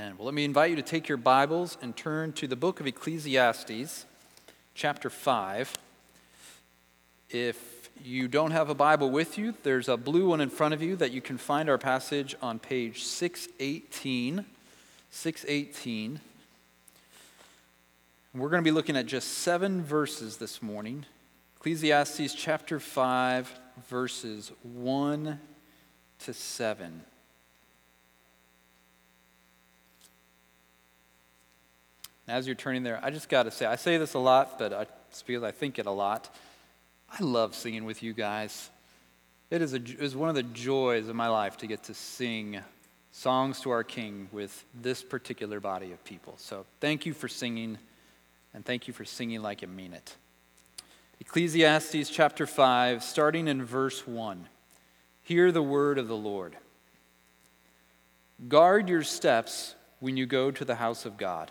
Amen. Well, let me invite you to take your Bibles and turn to the book of Ecclesiastes, chapter 5. If you don't have a Bible with you, there's a blue one in front of you that you can find our passage on page 618. 618. We're going to be looking at just seven verses this morning. Ecclesiastes chapter 5, verses 1 to 7. As you're turning there, I just got to say, I say this a lot, but I, it's because I think it a lot. I love singing with you guys. It is, a, it is one of the joys of my life to get to sing songs to our King with this particular body of people. So thank you for singing, and thank you for singing like you mean it. Ecclesiastes chapter 5, starting in verse 1. Hear the word of the Lord. Guard your steps when you go to the house of God.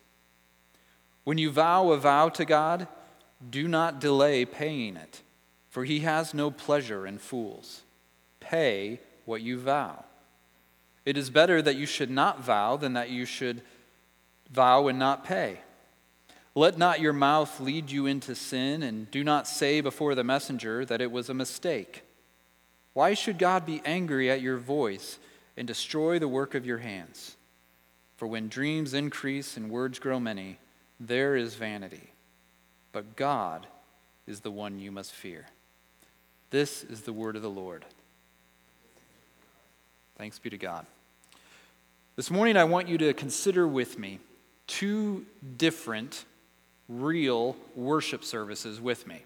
When you vow a vow to God, do not delay paying it, for he has no pleasure in fools. Pay what you vow. It is better that you should not vow than that you should vow and not pay. Let not your mouth lead you into sin, and do not say before the messenger that it was a mistake. Why should God be angry at your voice and destroy the work of your hands? For when dreams increase and words grow many, there is vanity, but God is the one you must fear. This is the word of the Lord. Thanks be to God. This morning, I want you to consider with me two different real worship services with me.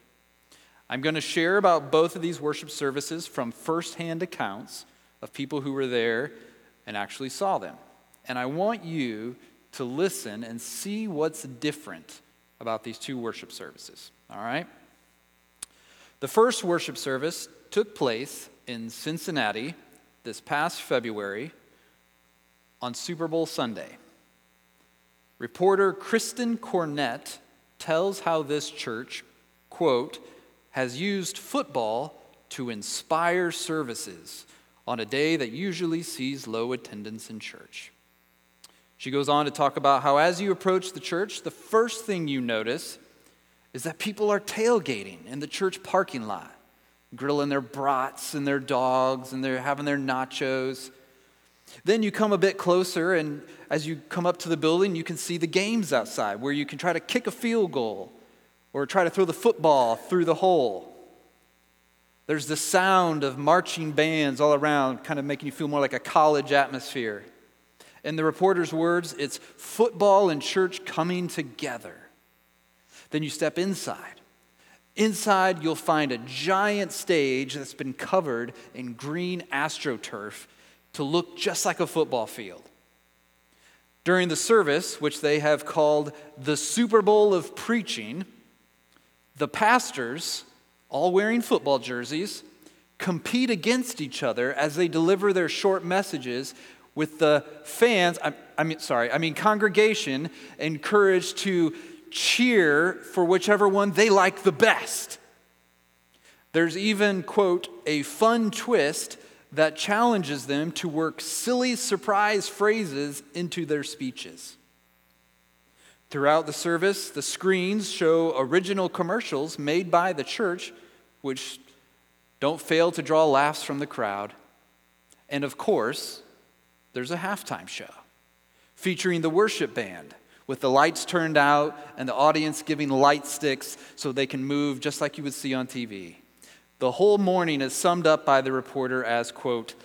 I'm going to share about both of these worship services from firsthand accounts of people who were there and actually saw them. And I want you to listen and see what's different about these two worship services. All right? The first worship service took place in Cincinnati this past February on Super Bowl Sunday. Reporter Kristen Cornett tells how this church, quote, has used football to inspire services on a day that usually sees low attendance in church. She goes on to talk about how, as you approach the church, the first thing you notice is that people are tailgating in the church parking lot, grilling their brats and their dogs, and they're having their nachos. Then you come a bit closer, and as you come up to the building, you can see the games outside where you can try to kick a field goal or try to throw the football through the hole. There's the sound of marching bands all around, kind of making you feel more like a college atmosphere. In the reporter's words, it's football and church coming together. Then you step inside. Inside, you'll find a giant stage that's been covered in green astroturf to look just like a football field. During the service, which they have called the Super Bowl of Preaching, the pastors, all wearing football jerseys, compete against each other as they deliver their short messages with the fans, I, I mean, sorry, I mean, congregation encouraged to cheer for whichever one they like the best. There's even, quote, a fun twist that challenges them to work silly surprise phrases into their speeches. Throughout the service, the screens show original commercials made by the church, which don't fail to draw laughs from the crowd. And of course, there's a halftime show featuring the worship band with the lights turned out and the audience giving light sticks so they can move just like you would see on TV. The whole morning is summed up by the reporter as, quote,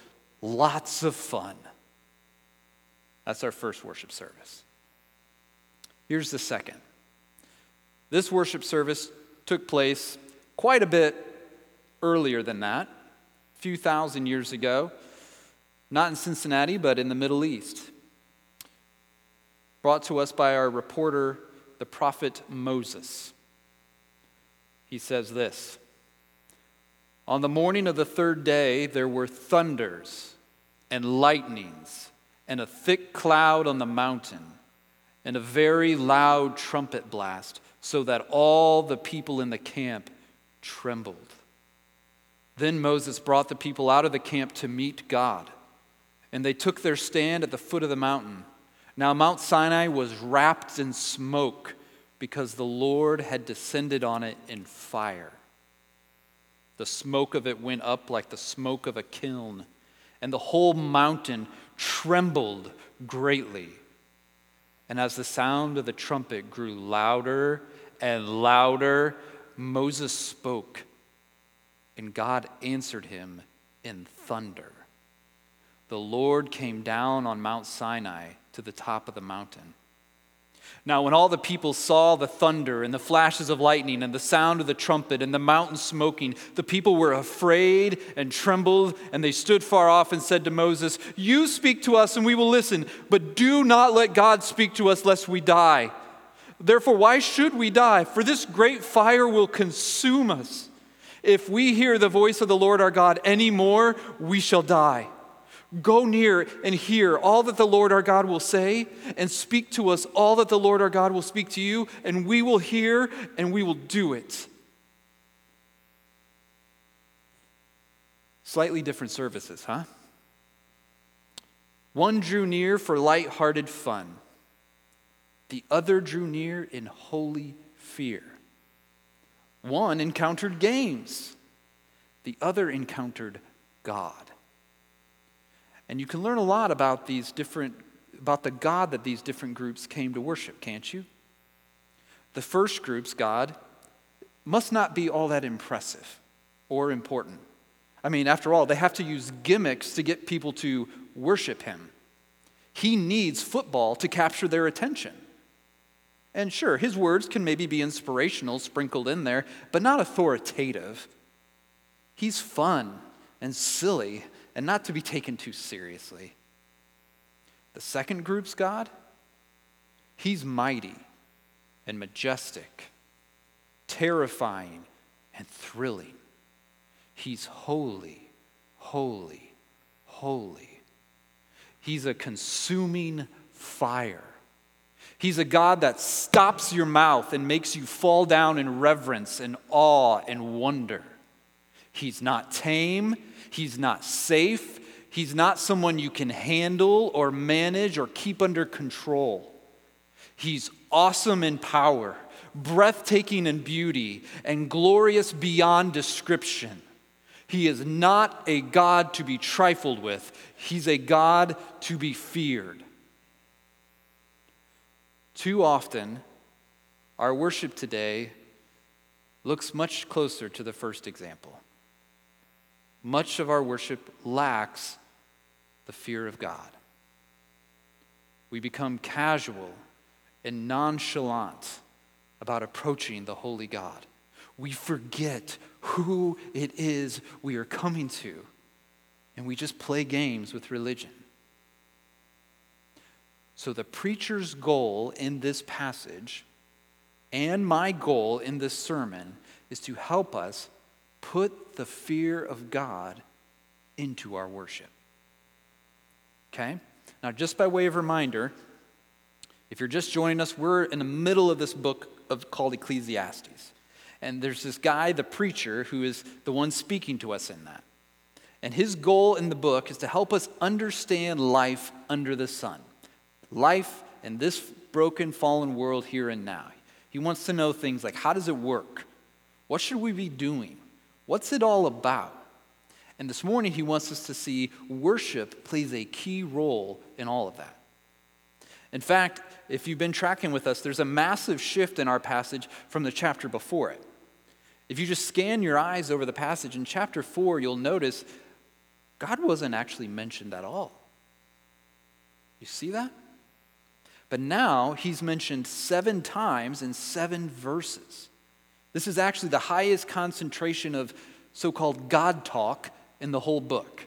lots of fun. That's our first worship service. Here's the second. This worship service took place quite a bit earlier than that, a few thousand years ago not in Cincinnati, but in the Middle East. brought to us by our reporter, the prophet Moses. He says this On the morning of the third day, there were thunders and lightnings and a thick cloud on the mountain and a very loud trumpet blast, so that all the people in the camp trembled. Then Moses brought the people out of the camp to meet God, and they took their stand at the foot of the mountain. Now, Mount Sinai was wrapped in smoke because the Lord had descended on it in fire. The smoke of it went up like the smoke of a kiln, and the whole mountain trembled greatly. And as the sound of the trumpet grew louder and louder, Moses spoke, and God answered him in thunder. The Lord came down on Mount Sinai to the top of the mountain. Now, when all the people saw the thunder and the flashes of lightning and the sound of the trumpet and the mountain smoking, the people were afraid and trembled, and they stood far off and said to Moses, You speak to us and we will listen, but do not let God speak to us lest we die. Therefore, why should we die? For this great fire will consume us. If we hear the voice of the Lord our God any more, we shall die. Go near and hear all that the Lord our God will say, and speak to us all that the Lord our God will speak to you, and we will hear and we will do it. Slightly different services, huh? One drew near for light-hearted fun. The other drew near in holy fear. One encountered games. The other encountered God. And you can learn a lot about these different, about the God that these different groups came to worship, can't you? The first group's God must not be all that impressive or important. I mean, after all, they have to use gimmicks to get people to worship him. He needs football to capture their attention. And sure, his words can maybe be inspirational, sprinkled in there, but not authoritative. He's fun and silly and not to be taken too seriously. The second group's God, he's mighty and majestic, terrifying and thrilling. He's holy, holy, holy. He's a consuming fire. He's a God that stops your mouth and makes you fall down in reverence and awe and wonder. He's not tame, he's not safe, he's not someone you can handle or manage or keep under control. He's awesome in power, breathtaking in beauty, and glorious beyond description. He is not a God to be trifled with, he's a God to be feared. Too often, our worship today looks much closer to the first example much of our worship lacks the fear of God. We become casual and nonchalant about approaching the holy God. We forget who it is we are coming to, and we just play games with religion. So, the preacher's goal in this passage and my goal in this sermon is to help us put the fear of God into our worship. Okay? Now, just by way of reminder, if you're just joining us, we're in the middle of this book of, called Ecclesiastes. And there's this guy, the preacher, who is the one speaking to us in that. And his goal in the book is to help us understand life under the sun, life in this broken, fallen world here and now. He wants to know things like how does it work? What should we be doing? What's it all about? And this morning, he wants us to see worship plays a key role in all of that. In fact, if you've been tracking with us, there's a massive shift in our passage from the chapter before it. If you just scan your eyes over the passage in chapter 4, you'll notice God wasn't actually mentioned at all. You see that? But now he's mentioned seven times in seven verses. This is actually the highest concentration of so called God talk in the whole book.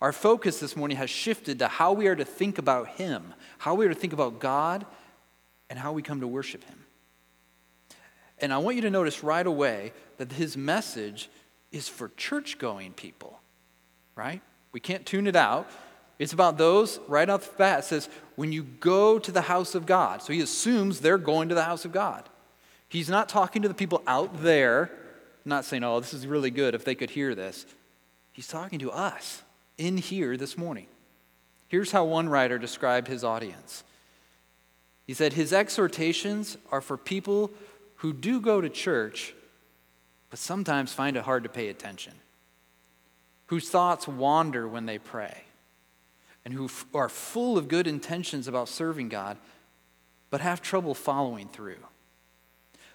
Our focus this morning has shifted to how we are to think about Him, how we are to think about God, and how we come to worship Him. And I want you to notice right away that His message is for church going people, right? We can't tune it out. It's about those, right off the bat, it says, when you go to the house of God. So he assumes they're going to the house of God. He's not talking to the people out there, not saying, oh, this is really good if they could hear this. He's talking to us in here this morning. Here's how one writer described his audience he said, His exhortations are for people who do go to church, but sometimes find it hard to pay attention, whose thoughts wander when they pray, and who f- are full of good intentions about serving God, but have trouble following through.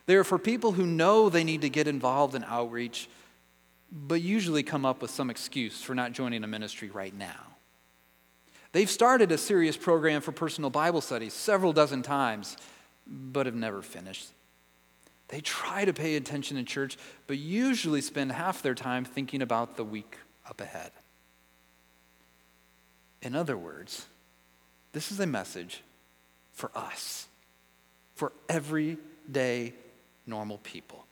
They are for people who know they need to get involved in outreach, but usually come up with some excuse for not joining a ministry right now. They've started a serious program for personal Bible studies several dozen times, but have never finished. They try to pay attention in church, but usually spend half their time thinking about the week up ahead. In other words, this is a message for us, for everyday normal people.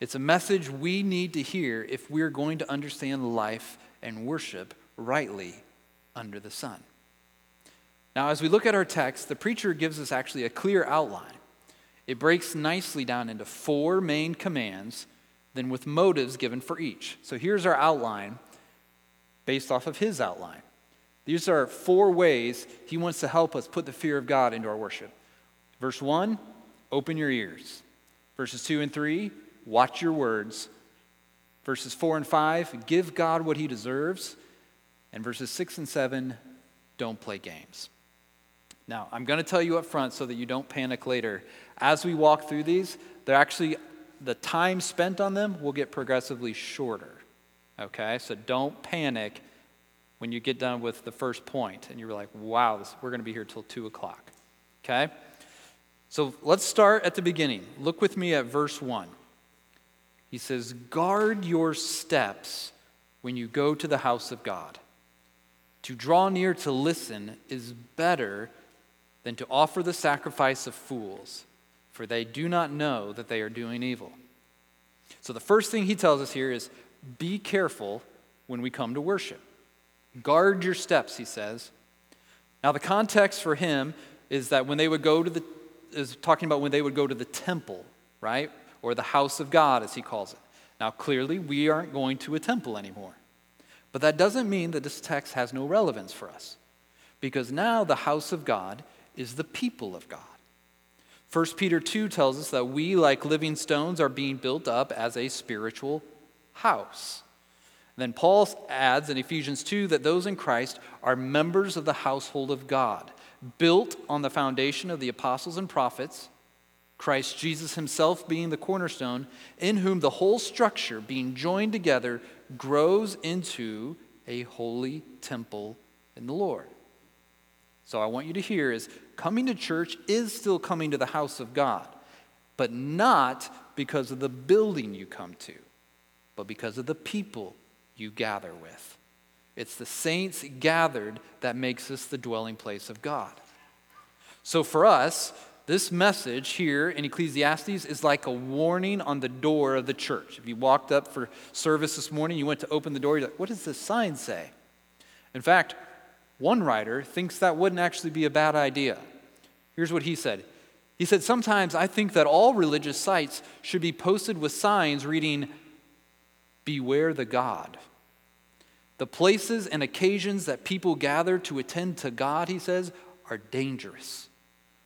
It's a message we need to hear if we're going to understand life and worship rightly under the sun. Now, as we look at our text, the preacher gives us actually a clear outline. It breaks nicely down into four main commands, then with motives given for each. So here's our outline based off of his outline. These are four ways he wants to help us put the fear of God into our worship. Verse 1, open your ears. Verses 2 and 3, watch your words. Verses 4 and 5, give God what he deserves. And verses 6 and 7, don't play games. Now, I'm going to tell you up front so that you don't panic later. As we walk through these, they're actually, the time spent on them will get progressively shorter. Okay? So don't panic when you get done with the first point and you're like, wow, this, we're going to be here till 2 o'clock. Okay? So let's start at the beginning. Look with me at verse 1. He says, Guard your steps when you go to the house of God. To draw near to listen is better than to offer the sacrifice of fools, for they do not know that they are doing evil. So the first thing he tells us here is be careful when we come to worship. Guard your steps, he says. Now, the context for him is that when they would go to the, is talking about when they would go to the temple, right? Or the house of God, as he calls it. Now, clearly, we aren't going to a temple anymore. But that doesn't mean that this text has no relevance for us, because now the house of God is the people of God. 1 Peter 2 tells us that we, like living stones, are being built up as a spiritual house. Then Paul adds in Ephesians 2 that those in Christ are members of the household of God, built on the foundation of the apostles and prophets, Christ Jesus himself being the cornerstone, in whom the whole structure, being joined together, grows into a holy temple in the Lord. So I want you to hear is coming to church is still coming to the house of God, but not because of the building you come to, but because of the people you gather with. It's the saints gathered that makes us the dwelling place of God. So for us, this message here in Ecclesiastes is like a warning on the door of the church. If you walked up for service this morning, you went to open the door, you're like, what does this sign say? In fact, one writer thinks that wouldn't actually be a bad idea. Here's what he said He said, Sometimes I think that all religious sites should be posted with signs reading, Beware the God. The places and occasions that people gather to attend to God, he says, are dangerous.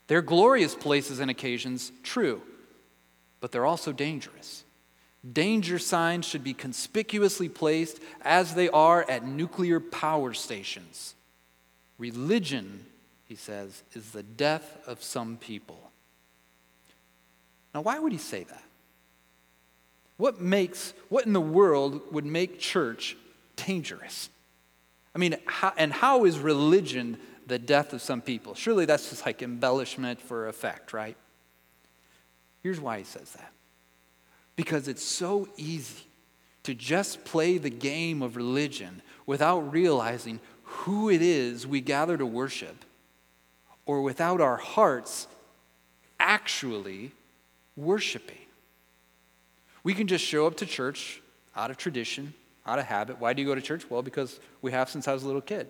They're glorious places and occasions, true, but they're also dangerous. Danger signs should be conspicuously placed as they are at nuclear power stations. Religion, he says, is the death of some people. Now, why would he say that? What makes, what in the world would make church dangerous? I mean, how, and how is religion the death of some people. Surely that's just like embellishment for effect, right? Here's why he says that because it's so easy to just play the game of religion without realizing who it is we gather to worship, or without our hearts actually worshiping. We can just show up to church out of tradition, out of habit. Why do you go to church? Well, because we have since I was a little kid.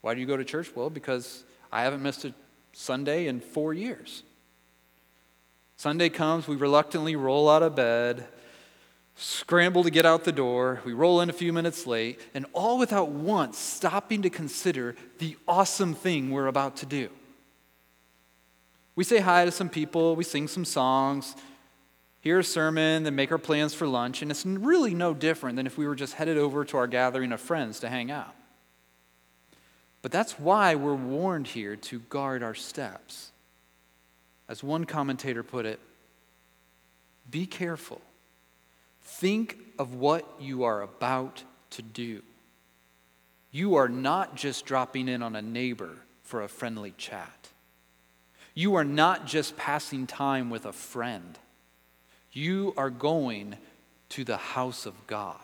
Why do you go to church? Well, because I haven't missed a Sunday in four years. Sunday comes, we reluctantly roll out of bed, scramble to get out the door, we roll in a few minutes late, and all without once stopping to consider the awesome thing we're about to do. We say hi to some people, we sing some songs, hear a sermon, then make our plans for lunch, and it's really no different than if we were just headed over to our gathering of friends to hang out. But that's why we're warned here to guard our steps. As one commentator put it, be careful. Think of what you are about to do. You are not just dropping in on a neighbor for a friendly chat. You are not just passing time with a friend. You are going to the house of God.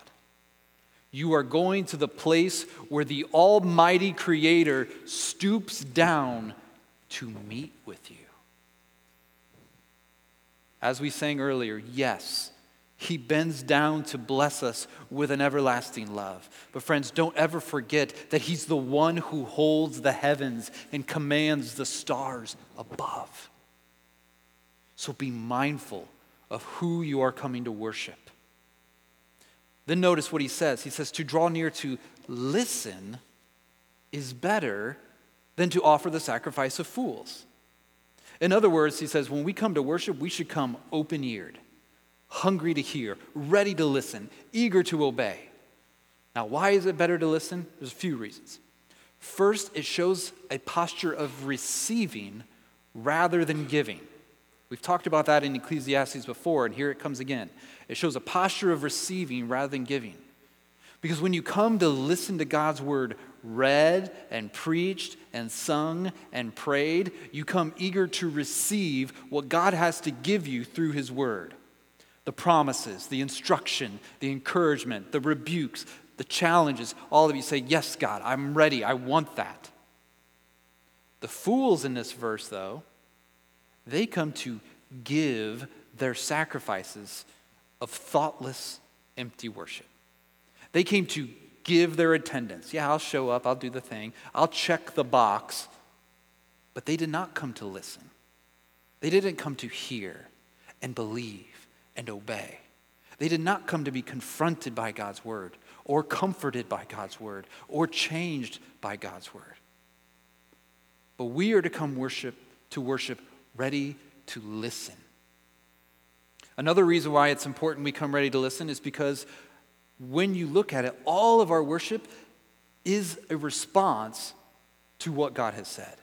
You are going to the place where the Almighty Creator stoops down to meet with you. As we sang earlier, yes, he bends down to bless us with an everlasting love. But, friends, don't ever forget that He's the one who holds the heavens and commands the stars above. So be mindful of who you are coming to worship. Then notice what he says. He says, To draw near to listen is better than to offer the sacrifice of fools. In other words, he says, when we come to worship, we should come open eared, hungry to hear, ready to listen, eager to obey. Now, why is it better to listen? There's a few reasons. First, it shows a posture of receiving rather than giving. We've talked about that in Ecclesiastes before, and here it comes again. It shows a posture of receiving rather than giving. Because when you come to listen to God's word read and preached and sung and prayed, you come eager to receive what God has to give you through his word the promises, the instruction, the encouragement, the rebukes, the challenges. All of you say, Yes, God, I'm ready. I want that. The fools in this verse, though, they come to give their sacrifices of thoughtless, empty worship. They came to give their attendance. Yeah, I'll show up, I'll do the thing, I'll check the box. But they did not come to listen. They didn't come to hear and believe and obey. They did not come to be confronted by God's word or comforted by God's word or changed by God's word. But we are to come worship to worship ready to listen. Another reason why it's important we come ready to listen is because when you look at it, all of our worship is a response to what God has said,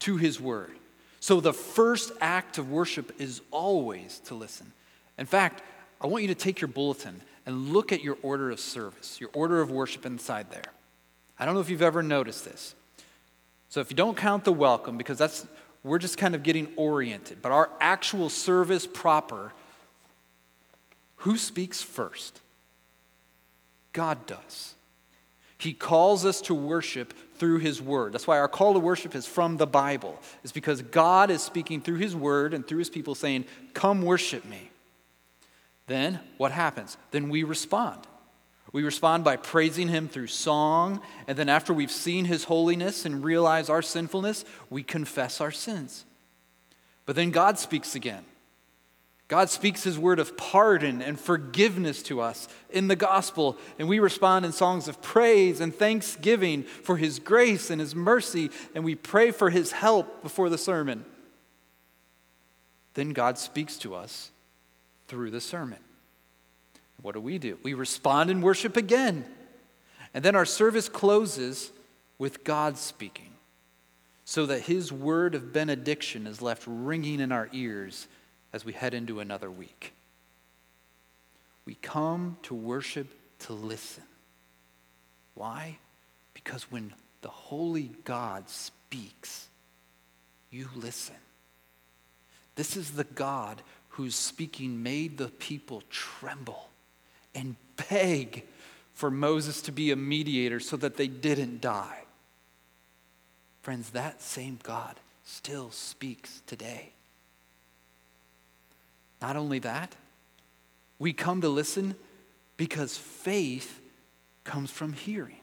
to His Word. So the first act of worship is always to listen. In fact, I want you to take your bulletin and look at your order of service, your order of worship inside there. I don't know if you've ever noticed this. So if you don't count the welcome, because that's we're just kind of getting oriented. But our actual service proper, who speaks first? God does. He calls us to worship through His Word. That's why our call to worship is from the Bible, is because God is speaking through His Word and through His people saying, Come worship me. Then what happens? Then we respond. We respond by praising Him through song, and then after we've seen His holiness and realize our sinfulness, we confess our sins. But then God speaks again. God speaks His word of pardon and forgiveness to us in the gospel, and we respond in songs of praise and thanksgiving for His grace and His mercy, and we pray for His help before the sermon. Then God speaks to us through the sermon. What do we do? We respond in worship again. And then our service closes with God speaking, so that His word of benediction is left ringing in our ears as we head into another week. We come to worship to listen. Why? Because when the holy God speaks, you listen. This is the God whose speaking made the people tremble and beg for Moses to be a mediator so that they didn't die. Friends, that same God still speaks today. Not only that, we come to listen because faith comes from hearing,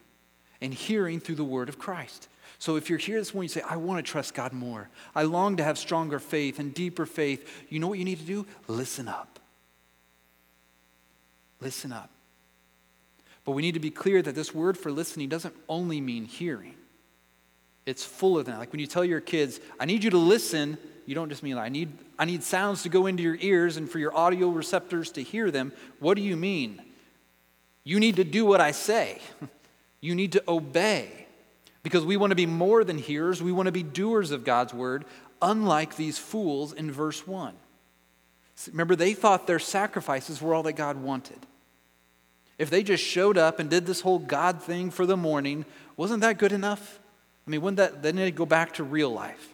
and hearing through the word of Christ. So if you're here this morning, you say, I want to trust God more. I long to have stronger faith and deeper faith. You know what you need to do? Listen up. Listen up. But we need to be clear that this word for listening doesn't only mean hearing. It's full of that. Like when you tell your kids, I need you to listen, you don't just mean, I need, I need sounds to go into your ears and for your audio receptors to hear them. What do you mean? You need to do what I say. You need to obey. Because we want to be more than hearers, we want to be doers of God's word, unlike these fools in verse 1. Remember, they thought their sacrifices were all that God wanted. If they just showed up and did this whole God thing for the morning, wasn't that good enough? I mean, wouldn't that then they go back to real life?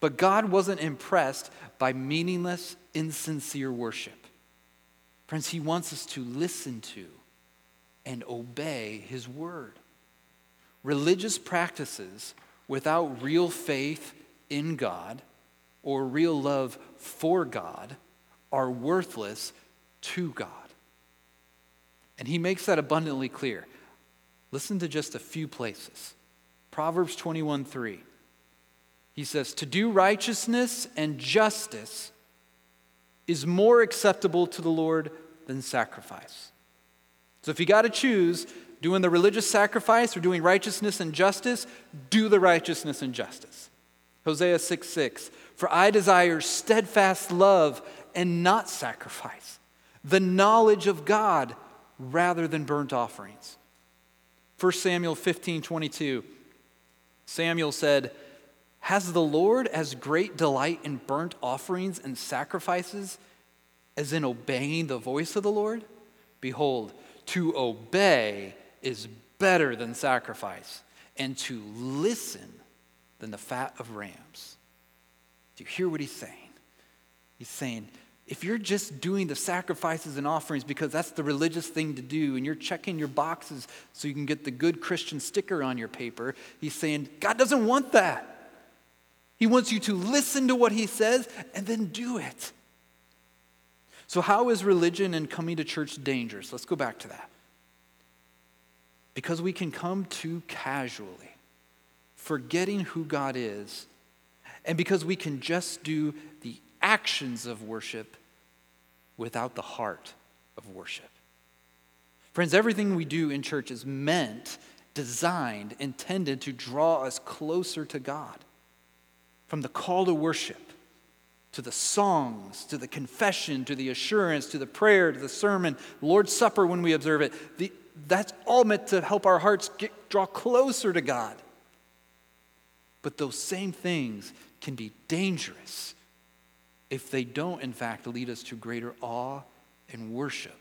But God wasn't impressed by meaningless, insincere worship. Friends, He wants us to listen to and obey His word. Religious practices without real faith in God or real love for God are worthless to God. And He makes that abundantly clear. Listen to just a few places. Proverbs 21 3. He says, To do righteousness and justice is more acceptable to the Lord than sacrifice. So if you got to choose doing the religious sacrifice or doing righteousness and justice, do the righteousness and justice. Hosea 6 6. For I desire steadfast love and not sacrifice, the knowledge of God rather than burnt offerings. 1 Samuel 15 22. Samuel said, Has the Lord as great delight in burnt offerings and sacrifices as in obeying the voice of the Lord? Behold, to obey is better than sacrifice, and to listen than the fat of rams. Do you hear what he's saying? He's saying, if you're just doing the sacrifices and offerings because that's the religious thing to do and you're checking your boxes so you can get the good Christian sticker on your paper, he's saying, God doesn't want that. He wants you to listen to what he says and then do it. So, how is religion and coming to church dangerous? Let's go back to that. Because we can come too casually, forgetting who God is, and because we can just do the actions of worship without the heart of worship. Friends, everything we do in church is meant, designed, intended to draw us closer to God. From the call to worship, to the songs, to the confession, to the assurance, to the prayer, to the sermon, Lord's Supper when we observe it, the, that's all meant to help our hearts get, draw closer to God. But those same things can be dangerous if they don't, in fact, lead us to greater awe and worship.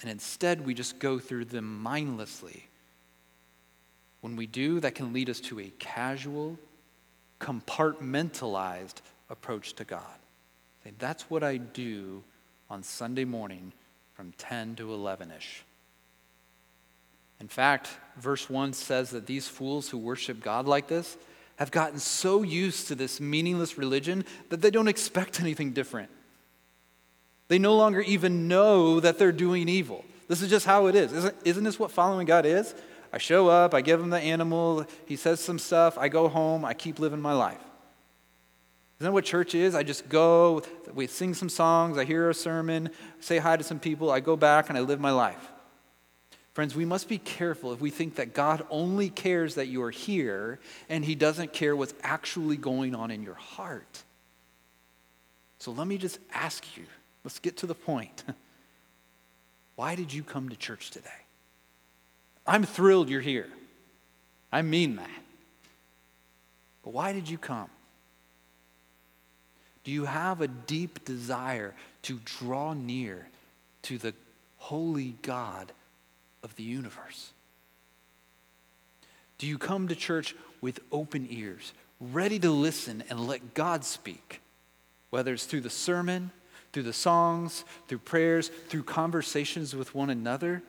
And instead, we just go through them mindlessly. When we do, that can lead us to a casual, compartmentalized approach to God. That's what I do on Sunday morning from 10 to 11 ish. In fact, verse 1 says that these fools who worship God like this, have gotten so used to this meaningless religion that they don't expect anything different. They no longer even know that they're doing evil. This is just how it is. Isn't, isn't this what following God is? I show up, I give him the animal, he says some stuff, I go home, I keep living my life. Isn't that what church is? I just go, we sing some songs, I hear a sermon, say hi to some people, I go back and I live my life. Friends, we must be careful if we think that God only cares that you are here and he doesn't care what's actually going on in your heart. So let me just ask you, let's get to the point. Why did you come to church today? I'm thrilled you're here. I mean that. But why did you come? Do you have a deep desire to draw near to the holy God of the universe? Do you come to church with open ears, ready to listen and let God speak, whether it's through the sermon, through the songs, through prayers, through conversations with one another?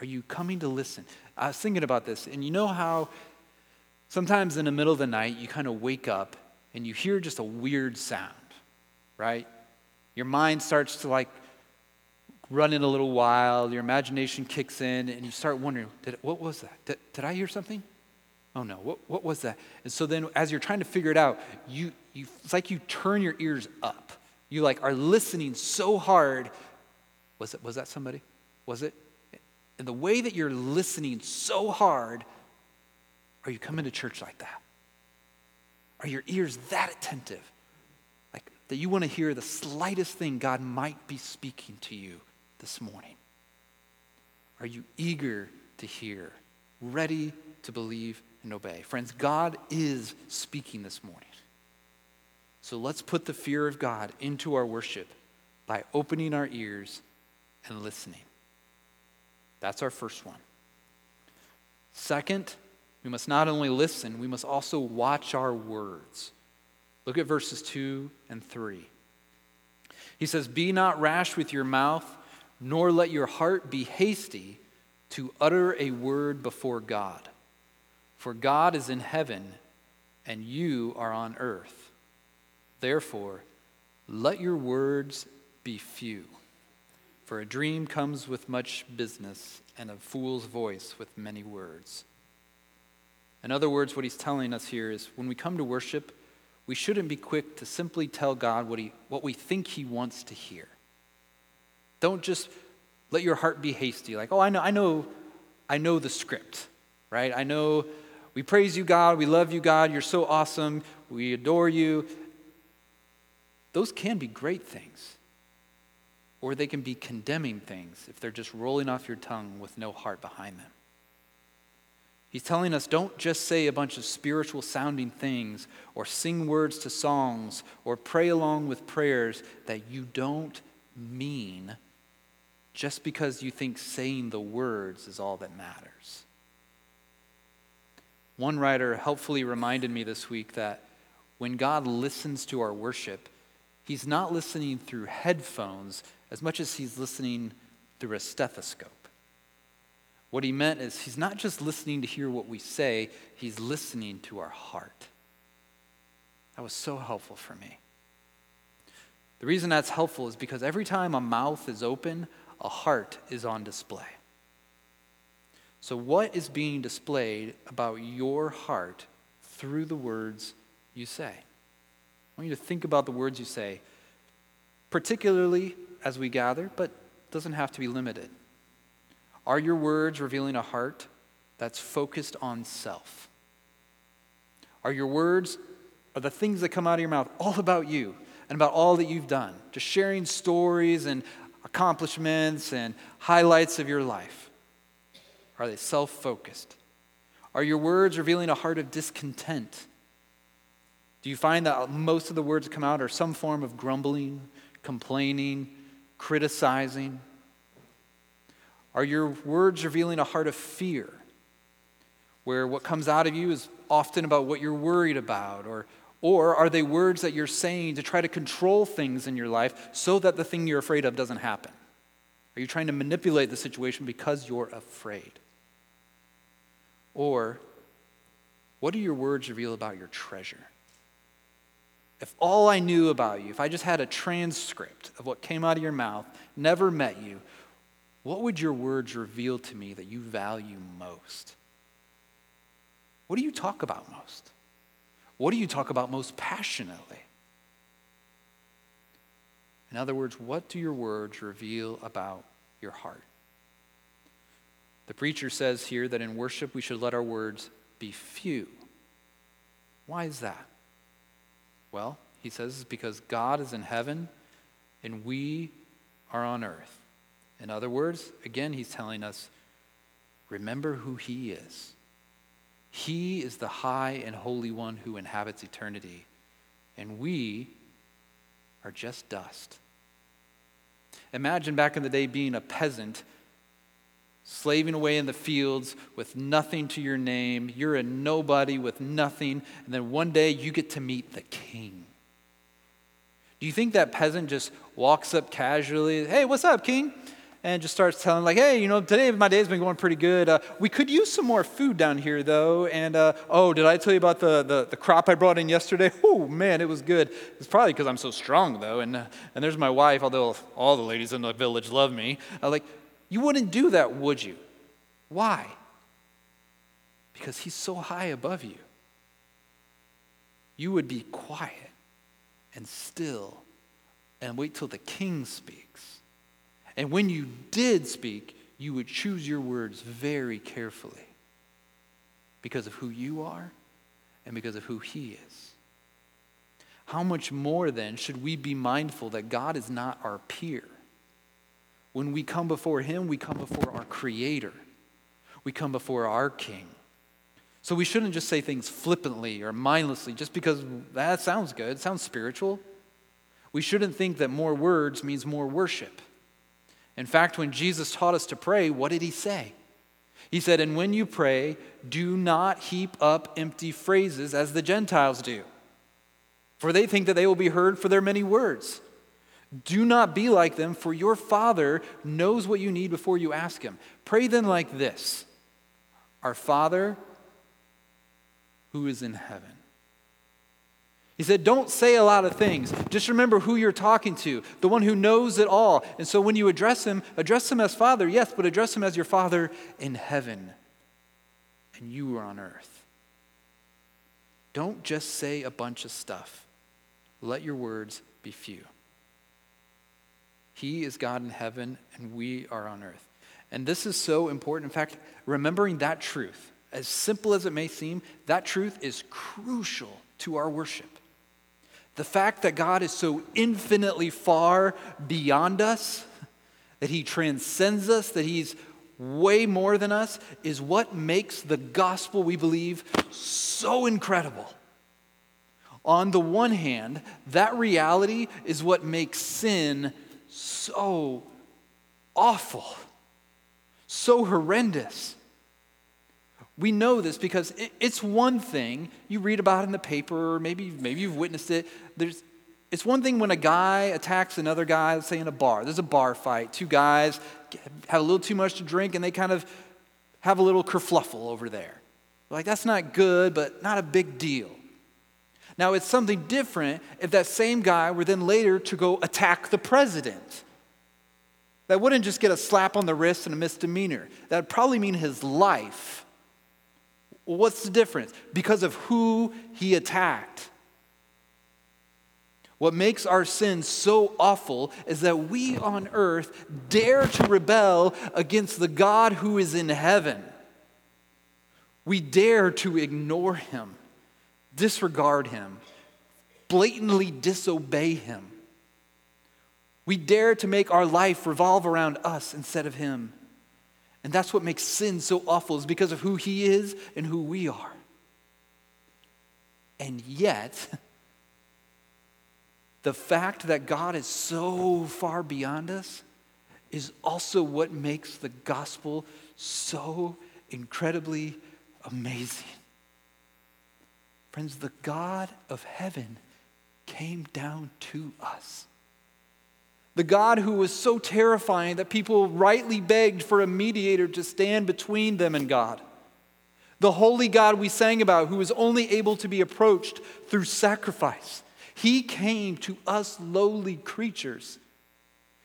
Are you coming to listen? I was thinking about this, and you know how sometimes in the middle of the night you kind of wake up and you hear just a weird sound, right? Your mind starts to like run in a little wild, your imagination kicks in, and you start wondering, did, what was that? Did, did I hear something? Oh no, what, what was that? And so then as you're trying to figure it out, you, you, it's like you turn your ears up. You like are listening so hard. Was it was that somebody? Was it? And the way that you're listening so hard, are you coming to church like that? Are your ears that attentive? Like that you want to hear the slightest thing God might be speaking to you this morning? Are you eager to hear, ready to believe and obey? Friends, God is speaking this morning. So let's put the fear of God into our worship by opening our ears and listening. That's our first one. Second, we must not only listen, we must also watch our words. Look at verses 2 and 3. He says, Be not rash with your mouth, nor let your heart be hasty to utter a word before God. For God is in heaven, and you are on earth. Therefore, let your words be few. For a dream comes with much business, and a fool's voice with many words. In other words, what he's telling us here is when we come to worship, we shouldn't be quick to simply tell God what, he, what we think he wants to hear. Don't just let your heart be hasty, like, oh, I know, I know, I know the script, right? I know we praise you, God, we love you, God, you're so awesome, we adore you. Those can be great things. Or they can be condemning things if they're just rolling off your tongue with no heart behind them. He's telling us don't just say a bunch of spiritual sounding things or sing words to songs or pray along with prayers that you don't mean just because you think saying the words is all that matters. One writer helpfully reminded me this week that when God listens to our worship, he's not listening through headphones as much as he's listening through a stethoscope. What he meant is he's not just listening to hear what we say, he's listening to our heart. That was so helpful for me. The reason that's helpful is because every time a mouth is open, a heart is on display. So, what is being displayed about your heart through the words you say? I want you to think about the words you say, particularly as we gather, but doesn't have to be limited. Are your words revealing a heart that's focused on self? Are your words, are the things that come out of your mouth all about you and about all that you've done? Just sharing stories and accomplishments and highlights of your life? Are they self focused? Are your words revealing a heart of discontent? Do you find that most of the words that come out are some form of grumbling, complaining, criticizing? Are your words revealing a heart of fear, where what comes out of you is often about what you're worried about or or are they words that you're saying to try to control things in your life so that the thing you're afraid of doesn't happen? Are you trying to manipulate the situation because you're afraid? Or what do your words reveal about your treasure? If all I knew about you, if I just had a transcript of what came out of your mouth, never met you, what would your words reveal to me that you value most? What do you talk about most? What do you talk about most passionately? In other words, what do your words reveal about your heart? The preacher says here that in worship we should let our words be few. Why is that? Well, he says it's because God is in heaven and we are on earth. In other words, again, he's telling us remember who he is. He is the high and holy one who inhabits eternity, and we are just dust. Imagine back in the day being a peasant, slaving away in the fields with nothing to your name. You're a nobody with nothing, and then one day you get to meet the king. Do you think that peasant just walks up casually, hey, what's up, king? And just starts telling, like, hey, you know, today my day's been going pretty good. Uh, we could use some more food down here, though. And, uh, oh, did I tell you about the, the, the, crop I brought in yesterday? Oh, man, it was good. It's probably because I'm so strong, though. And, uh, and there's my wife, although all the ladies in the village love me. Uh, like, you wouldn't do that, would you? Why? Because he's so high above you. You would be quiet and still and wait till the king speaks. And when you did speak, you would choose your words very carefully because of who you are and because of who he is. How much more then should we be mindful that God is not our peer? When we come before him, we come before our creator. We come before our king. So we shouldn't just say things flippantly or mindlessly just because that sounds good, sounds spiritual. We shouldn't think that more words means more worship. In fact, when Jesus taught us to pray, what did he say? He said, And when you pray, do not heap up empty phrases as the Gentiles do, for they think that they will be heard for their many words. Do not be like them, for your Father knows what you need before you ask Him. Pray then like this Our Father who is in heaven. He said, Don't say a lot of things. Just remember who you're talking to, the one who knows it all. And so when you address him, address him as Father, yes, but address him as your Father in heaven. And you are on earth. Don't just say a bunch of stuff, let your words be few. He is God in heaven, and we are on earth. And this is so important. In fact, remembering that truth as simple as it may seem, that truth is crucial to our worship. The fact that God is so infinitely far beyond us, that He transcends us, that He's way more than us, is what makes the gospel we believe so incredible. On the one hand, that reality is what makes sin so awful, so horrendous. We know this because it's one thing you read about in the paper, or maybe, maybe you've witnessed it. There's, it's one thing when a guy attacks another guy, let's say in a bar. There's a bar fight. Two guys have a little too much to drink and they kind of have a little kerfluffle over there. Like, that's not good, but not a big deal. Now, it's something different if that same guy were then later to go attack the president. That wouldn't just get a slap on the wrist and a misdemeanor. That would probably mean his life. What's the difference? Because of who he attacked. What makes our sin so awful is that we on earth dare to rebel against the God who is in heaven. We dare to ignore him, disregard him, blatantly disobey him. We dare to make our life revolve around us instead of him. And that's what makes sin so awful, is because of who he is and who we are. And yet, the fact that God is so far beyond us is also what makes the gospel so incredibly amazing. Friends, the God of heaven came down to us. The God who was so terrifying that people rightly begged for a mediator to stand between them and God. The holy God we sang about, who was only able to be approached through sacrifice. He came to us lowly creatures.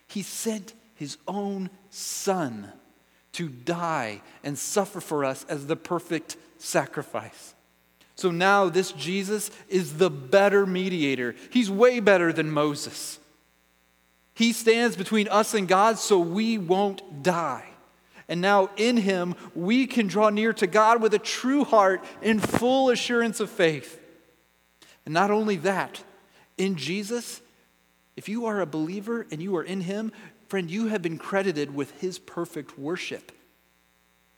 He sent his own Son to die and suffer for us as the perfect sacrifice. So now, this Jesus is the better mediator. He's way better than Moses. He stands between us and God so we won't die. And now in him, we can draw near to God with a true heart in full assurance of faith. And not only that, in Jesus, if you are a believer and you are in him, friend, you have been credited with his perfect worship.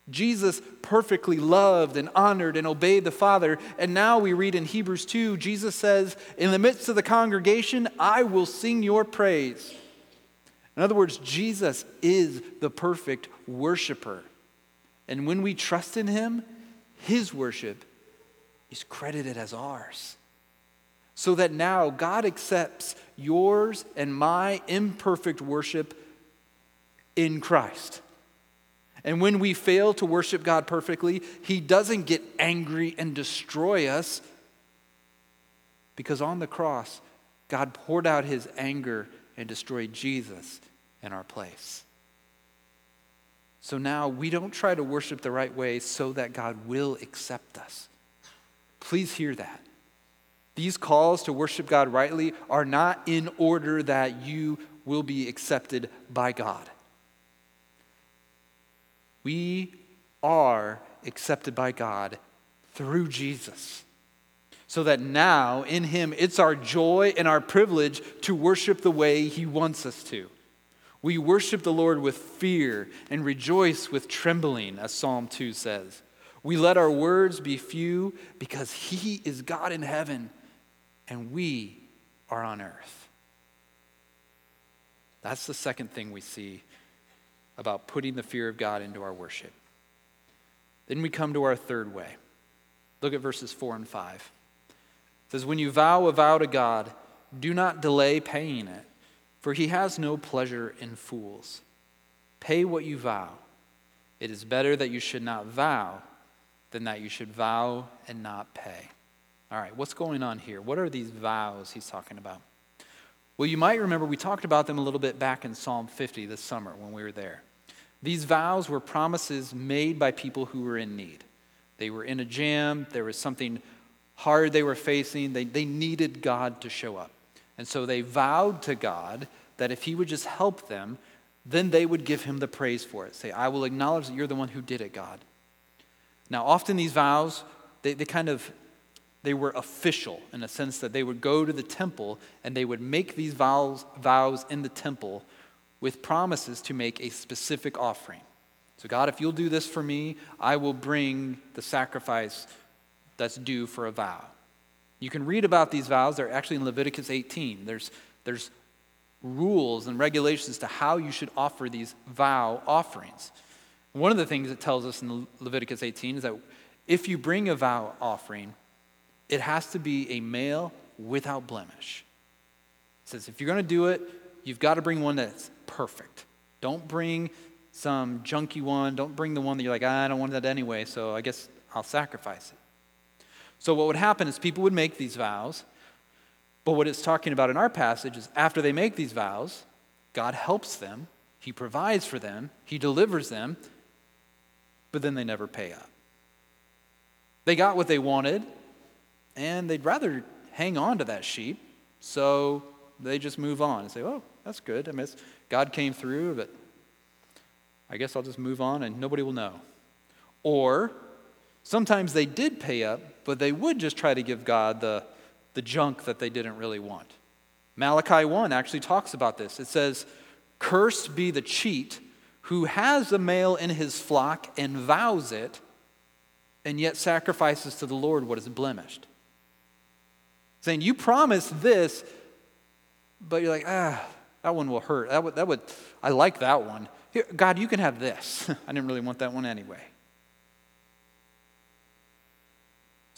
Jesus perfectly loved and honored and obeyed the Father. And now we read in Hebrews 2, Jesus says, In the midst of the congregation, I will sing your praise. In other words, Jesus is the perfect worshiper. And when we trust in him, his worship is credited as ours. so that now God accepts yours and my imperfect worship in Christ. And when we fail to worship God perfectly, He doesn't get angry and destroy us because on the cross, God poured out His anger and destroyed Jesus in our place. So now we don't try to worship the right way so that God will accept us. Please hear that. These calls to worship God rightly are not in order that you will be accepted by God. We are accepted by God through Jesus. So that now, in Him, it's our joy and our privilege to worship the way He wants us to. We worship the Lord with fear and rejoice with trembling, as Psalm 2 says. We let our words be few because He is God in heaven and we are on earth. That's the second thing we see about putting the fear of God into our worship. Then we come to our third way. Look at verses 4 and 5. Says, When you vow a vow to God, do not delay paying it, for he has no pleasure in fools. Pay what you vow. It is better that you should not vow than that you should vow and not pay. All right, what's going on here? What are these vows he's talking about? Well, you might remember we talked about them a little bit back in Psalm 50 this summer when we were there. These vows were promises made by people who were in need. They were in a jam, there was something hard they were facing, they, they needed God to show up. And so they vowed to God that if He would just help them, then they would give Him the praise for it. Say, I will acknowledge that you're the one who did it, God. Now, often these vows, they, they kind of they were official in a sense that they would go to the temple and they would make these vows, vows in the temple with promises to make a specific offering. So, God, if you'll do this for me, I will bring the sacrifice that's due for a vow. You can read about these vows. They're actually in Leviticus 18. There's, there's rules and regulations to how you should offer these vow offerings. One of the things it tells us in Leviticus 18 is that if you bring a vow offering, it has to be a male without blemish. It says if you're going to do it, you've got to bring one that's perfect. Don't bring some junky one. Don't bring the one that you're like, ah, I don't want that anyway, so I guess I'll sacrifice it. So, what would happen is people would make these vows, but what it's talking about in our passage is after they make these vows, God helps them, He provides for them, He delivers them, but then they never pay up. They got what they wanted, and they'd rather hang on to that sheep, so they just move on and say, oh, that's good. I mean, God came through, but I guess I'll just move on and nobody will know. Or sometimes they did pay up, but they would just try to give God the, the junk that they didn't really want. Malachi 1 actually talks about this. It says, Cursed be the cheat who has a male in his flock and vows it, and yet sacrifices to the Lord what is blemished saying, You promised this, but you're like, ah, that one will hurt. That would, that would I like that one. Here, God, you can have this. I didn't really want that one anyway.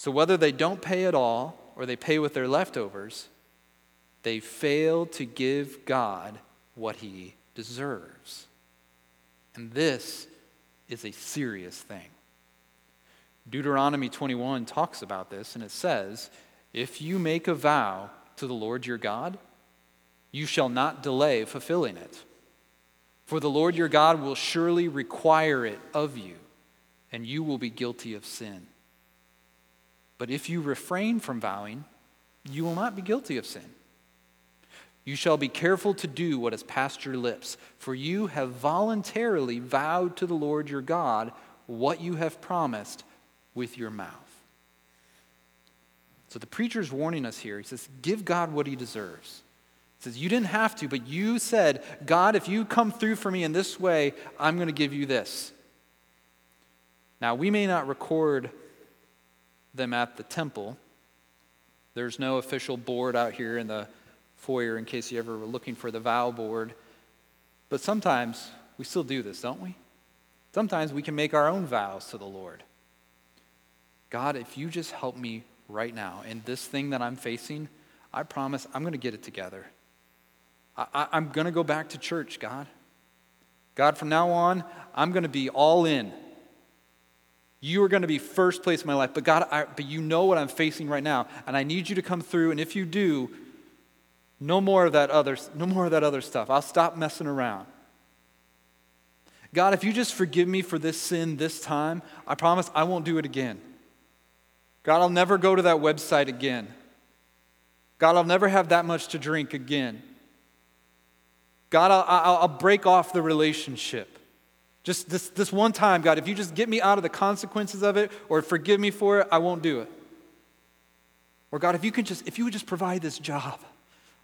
So whether they don't pay at all or they pay with their leftovers, they fail to give God what he deserves. And this is a serious thing. Deuteronomy 21 talks about this, and it says, if you make a vow to the Lord your God, you shall not delay fulfilling it. For the Lord your God will surely require it of you, and you will be guilty of sin. But if you refrain from vowing, you will not be guilty of sin. You shall be careful to do what has passed your lips, for you have voluntarily vowed to the Lord your God what you have promised with your mouth. So the preacher is warning us here. He says, Give God what he deserves. He says, You didn't have to, but you said, God, if you come through for me in this way, I'm going to give you this. Now, we may not record them at the temple. There's no official board out here in the foyer in case you ever were looking for the vow board. But sometimes we still do this, don't we? Sometimes we can make our own vows to the Lord. God, if you just help me right now in this thing that I'm facing, I promise I'm going to get it together. I, am going to go back to church, God. God, from now on, I'm going to be all in. You are going to be first place in my life. But God, I, but you know what I'm facing right now, and I need you to come through. And if you do, no more of that other, no more of that other stuff. I'll stop messing around. God, if you just forgive me for this sin this time, I promise I won't do it again. God, I'll never go to that website again. God, I'll never have that much to drink again. God, I'll, I'll, I'll break off the relationship. Just this, this one time, God, if you just get me out of the consequences of it or forgive me for it, I won't do it. Or God, if you can just, if you would just provide this job,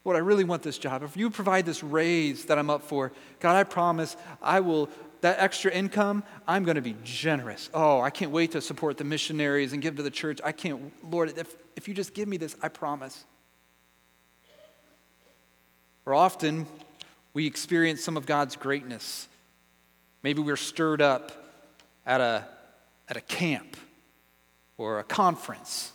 Lord, I really want this job. If you provide this raise that I'm up for, God, I promise I will, that extra income, I'm going to be generous. Oh, I can't wait to support the missionaries and give to the church. I can't, Lord, if, if you just give me this, I promise. Or often we experience some of God's greatness Maybe we're stirred up at a, at a camp or a conference,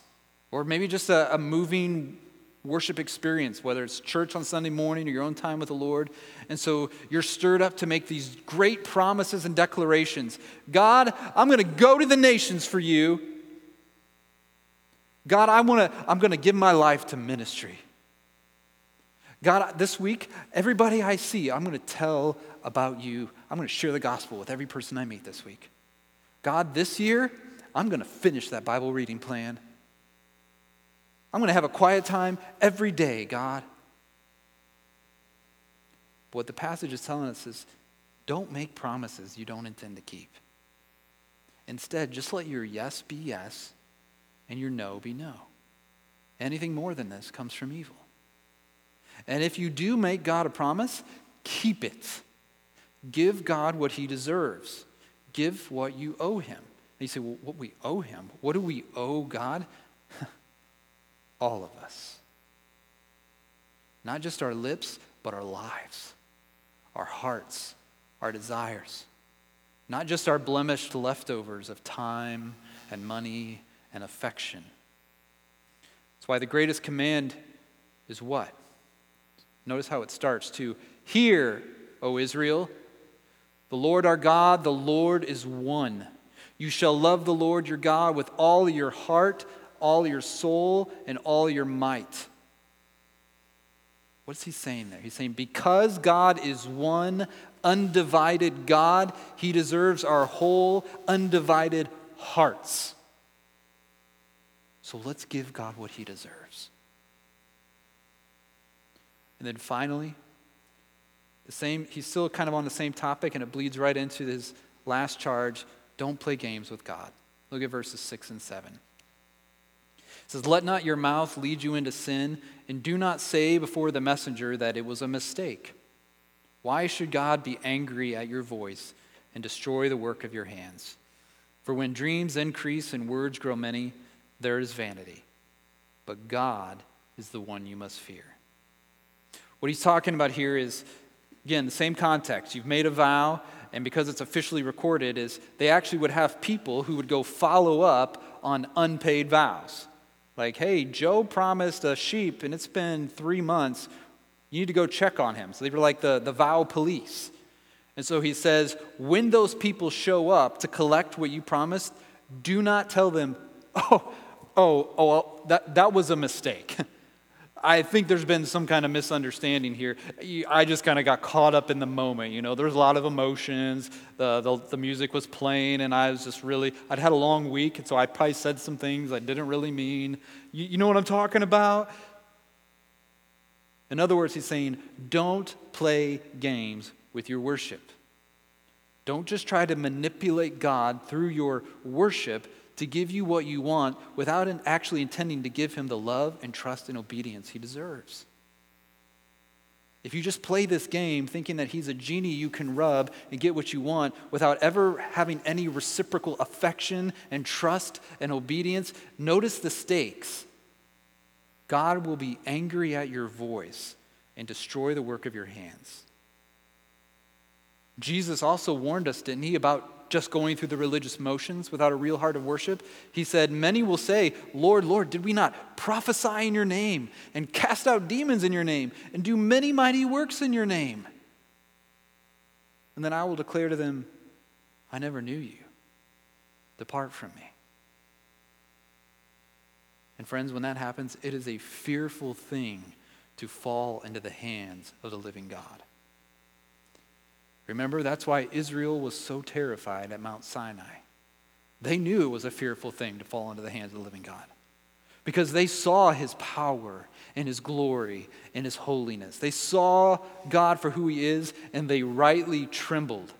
or maybe just a, a moving worship experience, whether it's church on Sunday morning or your own time with the Lord. And so you're stirred up to make these great promises and declarations. God, I'm going to go to the nations for you. God, I want to I'm going to give my life to ministry. God, this week, everybody I see, I'm going to tell about you. I'm going to share the gospel with every person I meet this week. God, this year, I'm going to finish that Bible reading plan. I'm going to have a quiet time every day, God. But what the passage is telling us is don't make promises you don't intend to keep. Instead, just let your yes be yes and your no be no. Anything more than this comes from evil. And if you do make God a promise, keep it. Give God what he deserves. Give what you owe him. And you say, well, what we owe him? What do we owe God? All of us. Not just our lips, but our lives, our hearts, our desires. Not just our blemished leftovers of time and money and affection. That's why the greatest command is what? Notice how it starts to Hear, O Israel, the Lord our God, the Lord is one. You shall love the Lord your God with all your heart, all your soul, and all your might. What's he saying there? He's saying, because God is one undivided God, he deserves our whole undivided hearts. So let's give God what he deserves. And then finally, the same, he's still kind of on the same topic, and it bleeds right into his last charge don't play games with God. Look at verses 6 and 7. It says, Let not your mouth lead you into sin, and do not say before the messenger that it was a mistake. Why should God be angry at your voice and destroy the work of your hands? For when dreams increase and words grow many, there is vanity. But God is the one you must fear. What he's talking about here is, again, the same context. You've made a vow, and because it's officially recorded, is they actually would have people who would go follow up on unpaid vows. Like, hey, Joe promised a sheep, and it's been three months. You need to go check on him. So they were like the, the vow police. And so he says, when those people show up to collect what you promised, do not tell them, oh, oh, oh, that, that was a mistake. I think there's been some kind of misunderstanding here. I just kind of got caught up in the moment. You know, there's a lot of emotions. The, the, the, music was playing, and I was just really, I'd had a long week, and so I probably said some things I didn't really mean. You, you know what I'm talking about? In other words, he's saying, don't play games with your worship. Don't just try to manipulate God through your worship to give you what you want without actually intending to give him the love and trust and obedience he deserves. If you just play this game thinking that he's a genie you can rub and get what you want without ever having any reciprocal affection and trust and obedience, notice the stakes. God will be angry at your voice and destroy the work of your hands. Jesus also warned us, didn't he, about just going through the religious motions without a real heart of worship? He said, Many will say, Lord, Lord, did we not prophesy in your name and cast out demons in your name and do many mighty works in your name? And then I will declare to them, I never knew you. Depart from me. And friends, when that happens, it is a fearful thing to fall into the hands of the living God. Remember, that's why Israel was so terrified at Mount Sinai. They knew it was a fearful thing to fall into the hands of the living God because they saw his power and his glory and his holiness. They saw God for who he is and they rightly trembled.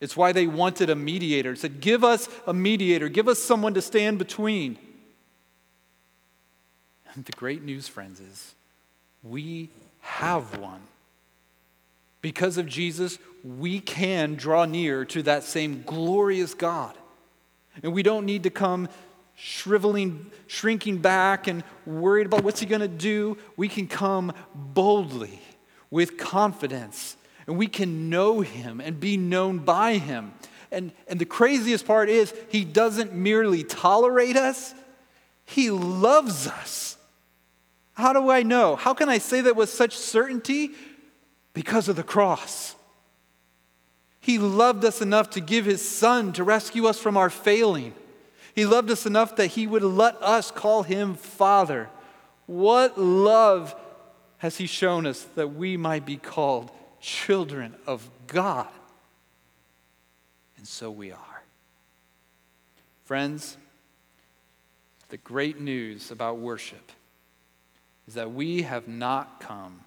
It's why they wanted a mediator. It said, Give us a mediator, give us someone to stand between. And the great news, friends, is we have one. Because of Jesus, we can draw near to that same glorious God. And we don't need to come shriveling, shrinking back and worried about what's he going to do. We can come boldly with confidence and we can know him and be known by him. And, and the craziest part is, he doesn't merely tolerate us, he loves us. How do I know? How can I say that with such certainty? Because of the cross. He loved us enough to give his son to rescue us from our failing. He loved us enough that he would let us call him Father. What love has he shown us that we might be called children of God? And so we are. Friends, the great news about worship is that we have not come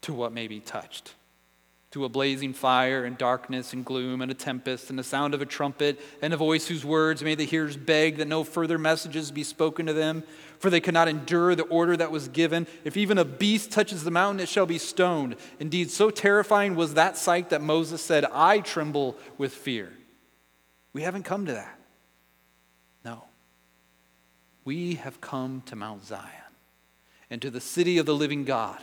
to what may be touched to a blazing fire and darkness and gloom and a tempest and the sound of a trumpet and a voice whose words made the hearers beg that no further messages be spoken to them, for they could not endure the order that was given. If even a beast touches the mountain, it shall be stoned. Indeed, so terrifying was that sight that Moses said, I tremble with fear. We haven't come to that. No. We have come to Mount Zion and to the city of the living God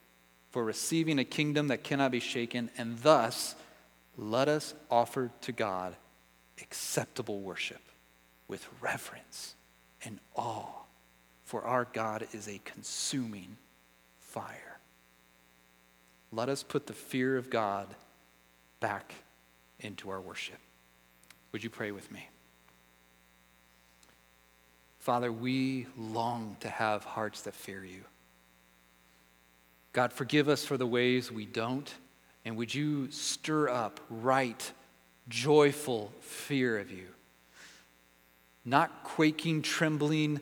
for receiving a kingdom that cannot be shaken, and thus let us offer to God acceptable worship with reverence and awe, for our God is a consuming fire. Let us put the fear of God back into our worship. Would you pray with me? Father, we long to have hearts that fear you. God, forgive us for the ways we don't. And would you stir up right, joyful fear of you? Not quaking, trembling,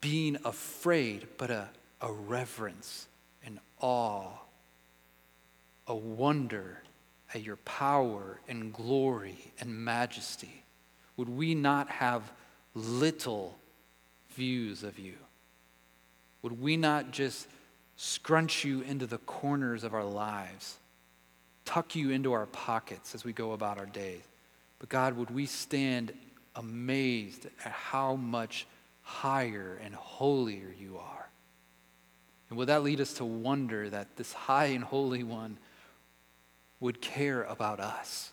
being afraid, but a, a reverence, an awe, a wonder at your power and glory and majesty. Would we not have little views of you? Would we not just scrunch you into the corners of our lives, tuck you into our pockets as we go about our days. But God, would we stand amazed at how much higher and holier you are? And would that lead us to wonder that this high and holy one would care about us?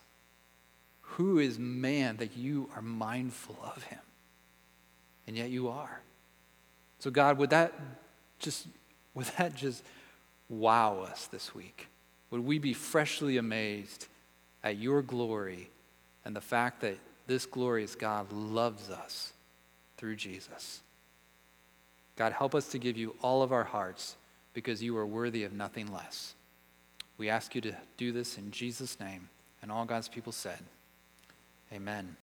Who is man that you are mindful of him? And yet you are. So, God, would that just would that just wow us this week? Would we be freshly amazed at your glory and the fact that this glorious God loves us through Jesus? God, help us to give you all of our hearts because you are worthy of nothing less. We ask you to do this in Jesus' name. And all God's people said, Amen.